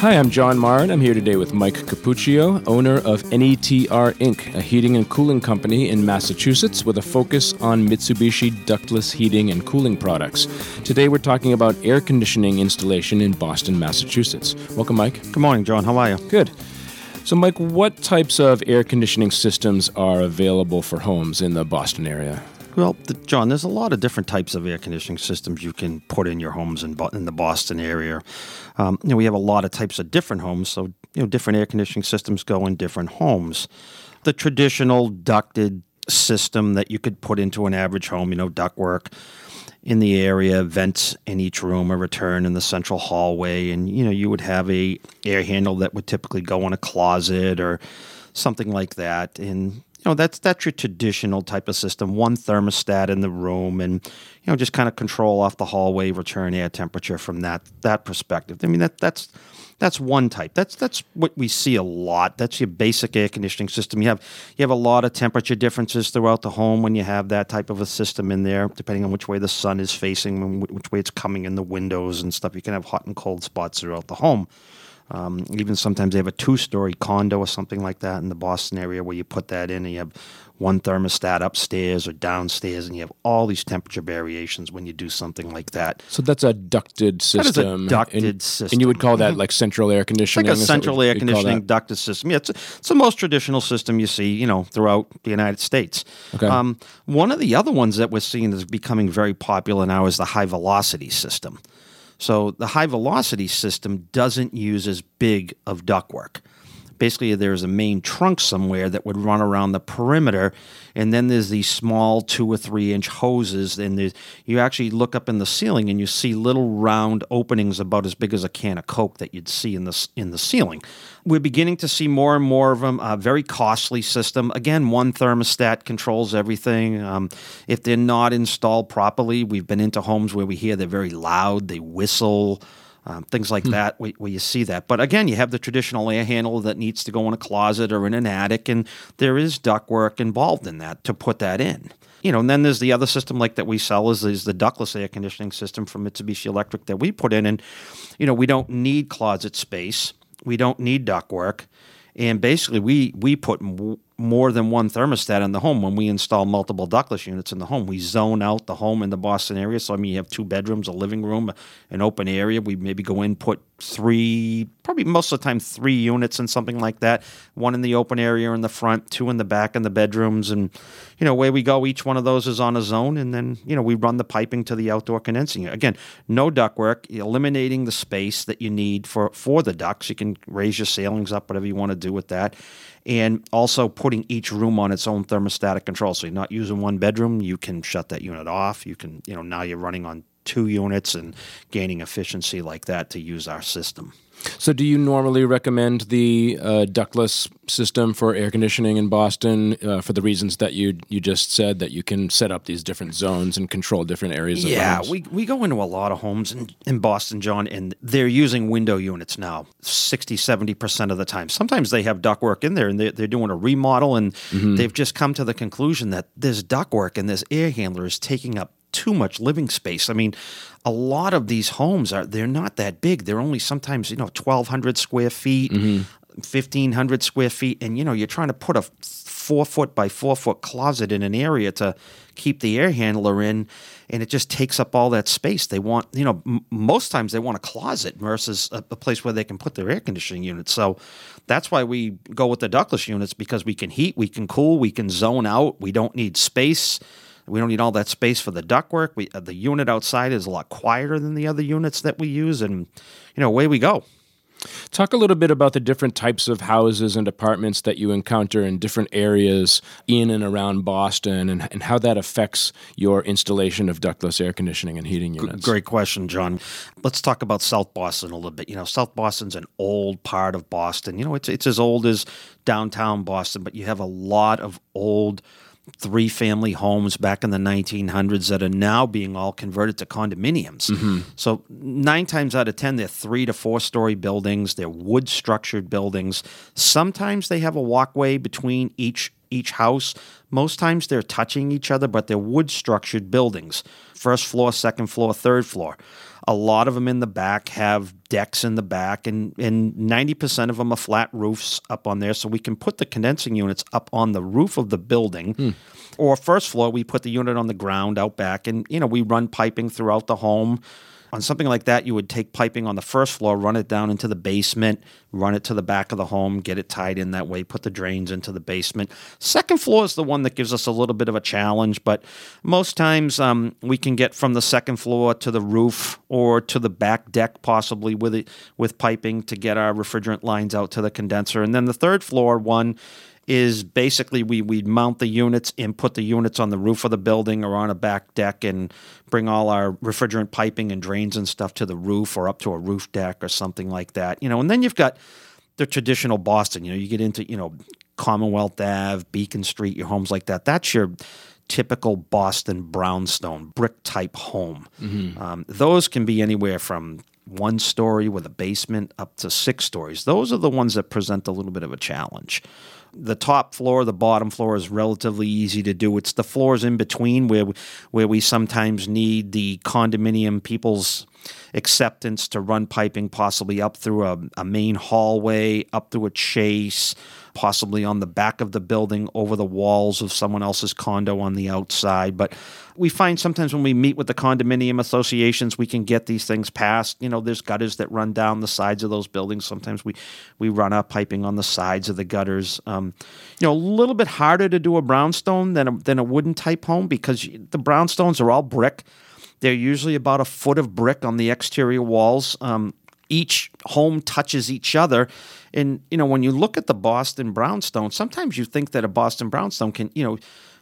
Hi, I'm John Marn. I'm here today with Mike Cappuccio, owner of NETR Inc., a heating and cooling company in Massachusetts with a focus on Mitsubishi ductless heating and cooling products. Today we're talking about air conditioning installation in Boston, Massachusetts. Welcome, Mike. Good morning, John. How are you? Good. So, Mike, what types of air conditioning systems are available for homes in the Boston area? Well, the, John, there's a lot of different types of air conditioning systems you can put in your homes in, in the Boston area. Um, you know, we have a lot of types of different homes, so you know, different air conditioning systems go in different homes. The traditional ducted system that you could put into an average home, you know, ductwork in the area, vents in each room, a return in the central hallway, and you know, you would have a air handle that would typically go in a closet or something like that, and you know that's that's your traditional type of system one thermostat in the room and you know just kind of control off the hallway return air temperature from that that perspective. I mean that that's that's one type. That's that's what we see a lot. That's your basic air conditioning system. You have you have a lot of temperature differences throughout the home when you have that type of a system in there depending on which way the sun is facing and which way it's coming in the windows and stuff. You can have hot and cold spots throughout the home um, even sometimes they have a two-story condo or something like that in the Boston area where you put that in and you have one thermostat upstairs or downstairs, and you have all these temperature variations when you do something like that. So that's a ducted system. That is a ducted and, system, and you would call that like central air conditioning. It's like a central air conditioning ducted system. Yeah, it's, it's the most traditional system you see, you know, throughout the United States. Okay. Um, one of the other ones that we're seeing is becoming very popular now is the high velocity system. So the high velocity system doesn't use as big of ductwork. Basically, there's a main trunk somewhere that would run around the perimeter, and then there's these small two or three inch hoses. And you actually look up in the ceiling and you see little round openings about as big as a can of Coke that you'd see in the in the ceiling. We're beginning to see more and more of them. A very costly system. Again, one thermostat controls everything. Um, if they're not installed properly, we've been into homes where we hear they're very loud, they whistle um, things like hmm. that where, where, you see that. But again, you have the traditional air handle that needs to go in a closet or in an attic, and there is ductwork involved in that to put that in. You know, and then there's the other system like that we sell is, is the ductless air conditioning system from Mitsubishi Electric that we put in, and you know we don't need closet space, we don't need ductwork, and basically we we put more than one thermostat in the home when we install multiple ductless units in the home. We zone out the home in the Boston area. So, I mean, you have two bedrooms, a living room, an open area. We maybe go in, put three, probably most of the time, three units and something like that. One in the open area in the front, two in the back in the bedrooms. And, you know, where we go, each one of those is on a zone. And then, you know, we run the piping to the outdoor condensing. Again, no ductwork, eliminating the space that you need for, for the ducts. You can raise your ceilings up, whatever you want to do with that and also putting each room on its own thermostatic control. So you're not using one bedroom, you can shut that unit off. You can, you know, now you're running on two units and gaining efficiency like that to use our system. So, do you normally recommend the uh, ductless system for air conditioning in Boston uh, for the reasons that you you just said that you can set up these different zones and control different areas? Yeah, we we go into a lot of homes in, in Boston, John, and they're using window units now 60, 70 percent of the time. Sometimes they have ductwork in there, and they're, they're doing a remodel, and mm-hmm. they've just come to the conclusion that this ductwork and this air handler is taking up too much living space. I mean, a lot of these homes are they're not that big. They're only sometimes, you know, 1200 square feet, mm-hmm. 1500 square feet and you know, you're trying to put a 4 foot by 4 foot closet in an area to keep the air handler in and it just takes up all that space. They want, you know, m- most times they want a closet versus a, a, place where they can put their air conditioning units. So that's why we go with the ductless units because we can heat, we can cool, we can zone out, we don't need space. We don't need all that space for the ductwork. We uh, the unit outside is a lot quieter than the other units that we use, and you know, away we go. Talk a little bit about the different types of houses and apartments that you encounter in different areas in and around Boston and, and how that affects your installation of ductless air conditioning and heating units. Great question, John. Let's talk about South Boston a little bit. You know, South Boston's an old part of Boston. You know, it's, it's as old as downtown Boston, but you have a lot of old three family homes back in the 1900s that are now being all converted to condominiums. Mm-hmm. So, nine times out of 10, they're three to four story buildings, they're wood structured buildings. Sometimes they have a walkway between each each house. Most times they're touching each other, but they're wood structured buildings. First floor, second floor, third floor. A lot of them in the back have decks in the back, and and ninety percent of them are flat roofs up on there, so we can put the condensing units up on the roof of the building. Hmm. Or first floor, we put the unit on the ground out back, and you know we run piping throughout the home. On something like that, you would take piping on the first floor, run it down into the basement, run it to the back of the home, get it tied in that way, put the drains into the basement. Second floor is the one that gives us a little bit of a challenge, but most times um, we can get from the second floor to the roof or to the back deck, possibly with it, with piping to get our refrigerant lines out to the condenser. And then the third floor one is basically we we mount the units and put the units on the roof of the building or on a back deck and bring all our refrigerant piping and drains and stuff to the roof or up to a roof deck or something like that. You know, and then you've got the traditional Boston. You know, you get into you know Commonwealth Ave, Beacon Street, your homes like that. That's your typical Boston brownstone brick type home. Um, those can be anywhere from one story with a basement up to six stories. Those are the ones that present a little bit of a challenge. The top floor, the bottom floor is relatively easy to do. It's the floors in between where where we sometimes need the condominium people's acceptance to run piping, possibly up through a, a main hallway, up through a chase, possibly on the back of the building, over the walls of someone else's condo on the outside. But we find sometimes when we meet with the condominium associations, we can get these things passed. You know, there's gutters that run down the sides of those buildings. Sometimes we we run our piping on the sides of the gutters. Um, you know, a little bit harder to do a brownstone than a, than a wooden type home because the brownstones are all brick. They're usually about a foot of brick on the exterior walls. Um, each home touches each other. And, you know, when you look at the Boston brownstone, sometimes you think that a Boston brownstone can, you know,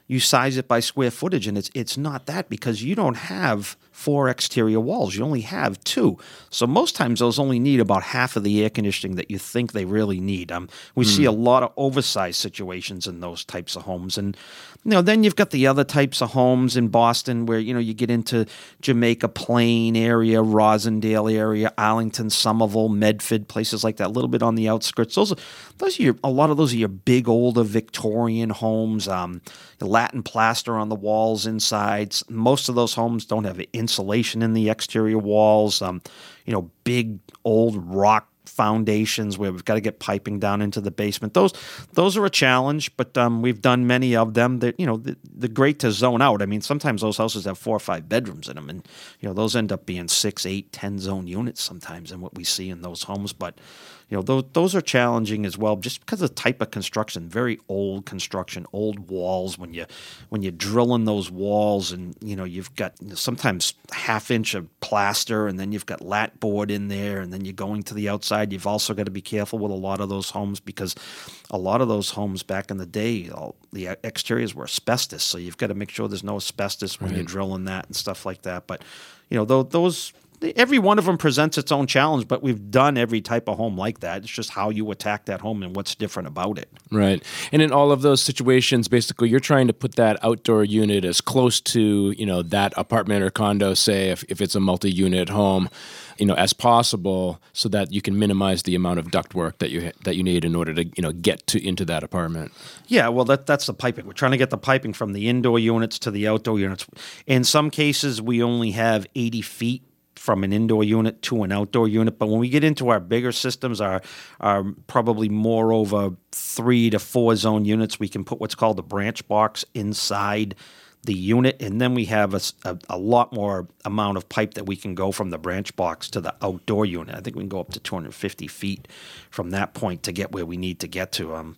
you size it by square footage and it's it's not that because you don't have four exterior walls. You only have two. So most times those only need about half of the air conditioning that you think they really need. Um, we see a lot of oversized situations in those types of homes. And you know then you've got the other types of homes in boston where you know you get into jamaica plain area roslindale area arlington somerville medford places like that a little bit on the outskirts. Those are those are your, a lot of those are your big older victorian homes. Um, Latin plaster on the walls inside. Most of those homes don't have insulation in the exterior walls. Um, you know, big old rock foundations where we've got to get piping down into the basement. Those those are a challenge, but um, we've done many of them. That you know, the, the great to zone out. I mean, sometimes those houses have four or five bedrooms in them, and you know those end up being six, eight, ten zone units sometimes, in what we see in those homes. But you know those those are challenging as well just because of the type of construction very old construction old walls. When you when you're drilling those walls and you know you've got sometimes half inch of plaster and then you've got lath board in there and then you're going to the outside. You've also got to be careful with a lot of those homes because a lot of those homes back in the day all, the exteriors were asbestos. So you've got to make sure there's no asbestos when you're drilling that and stuff like that. But you know those every one of them presents its own challenge, but we've done every type of home like that. It's just how you attack that home and what's different about it. Right. And in all of those situations, basically, you're trying to put that outdoor unit as close to, you know, that apartment or condo, say, if, if it's a multi unit home, you know, as possible so that you can minimize the amount of ductwork that you, that you need in order to, you know, get to into that apartment. Yeah, well, that that's the piping. We're trying to get the piping from the indoor units to the outdoor units. In some cases, we only have 80 feet from an indoor unit to an outdoor unit. But when we get into our bigger systems, our, our probably more over three to four zone units, we can put what's called a branch box inside the unit, and then we have a a lot more amount of pipe that we can go from the branch box to the outdoor unit. I think we can go up to 250 feet from that point to get where we need to get to. Um,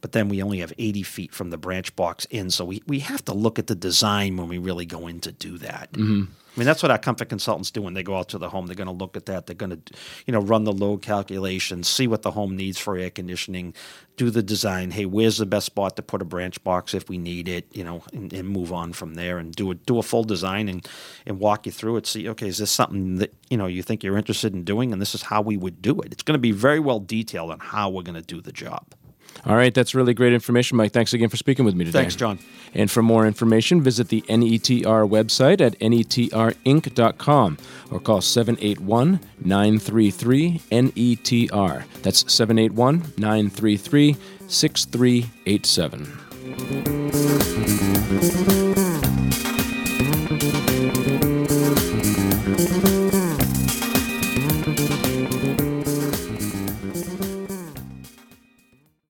but then we only have 80 feet from the branch box in, so we, we have to look at the design when we really go in to do that. Mm-hmm. I mean, that's what our comfort consultants do when they go out to the home. They're going to look at that. They're going to, you know, run the load calculations, see what the home needs for air conditioning, do the design. Hey, where's the best spot to put a branch box if we need it? You know, and, and move on from there and do a do a full design and and walk you through it. See, okay, is this something that you know you think you're interested in doing? And this is how we would do it. It's going to be very well detailed on how we're going to do the job. All right, that's really great information, Mike. Thanks again for speaking with me today. Thanks, John. And for more information, visit the NETR website at netrinc.com or call 781 933 NETR. That's 781 933 6387.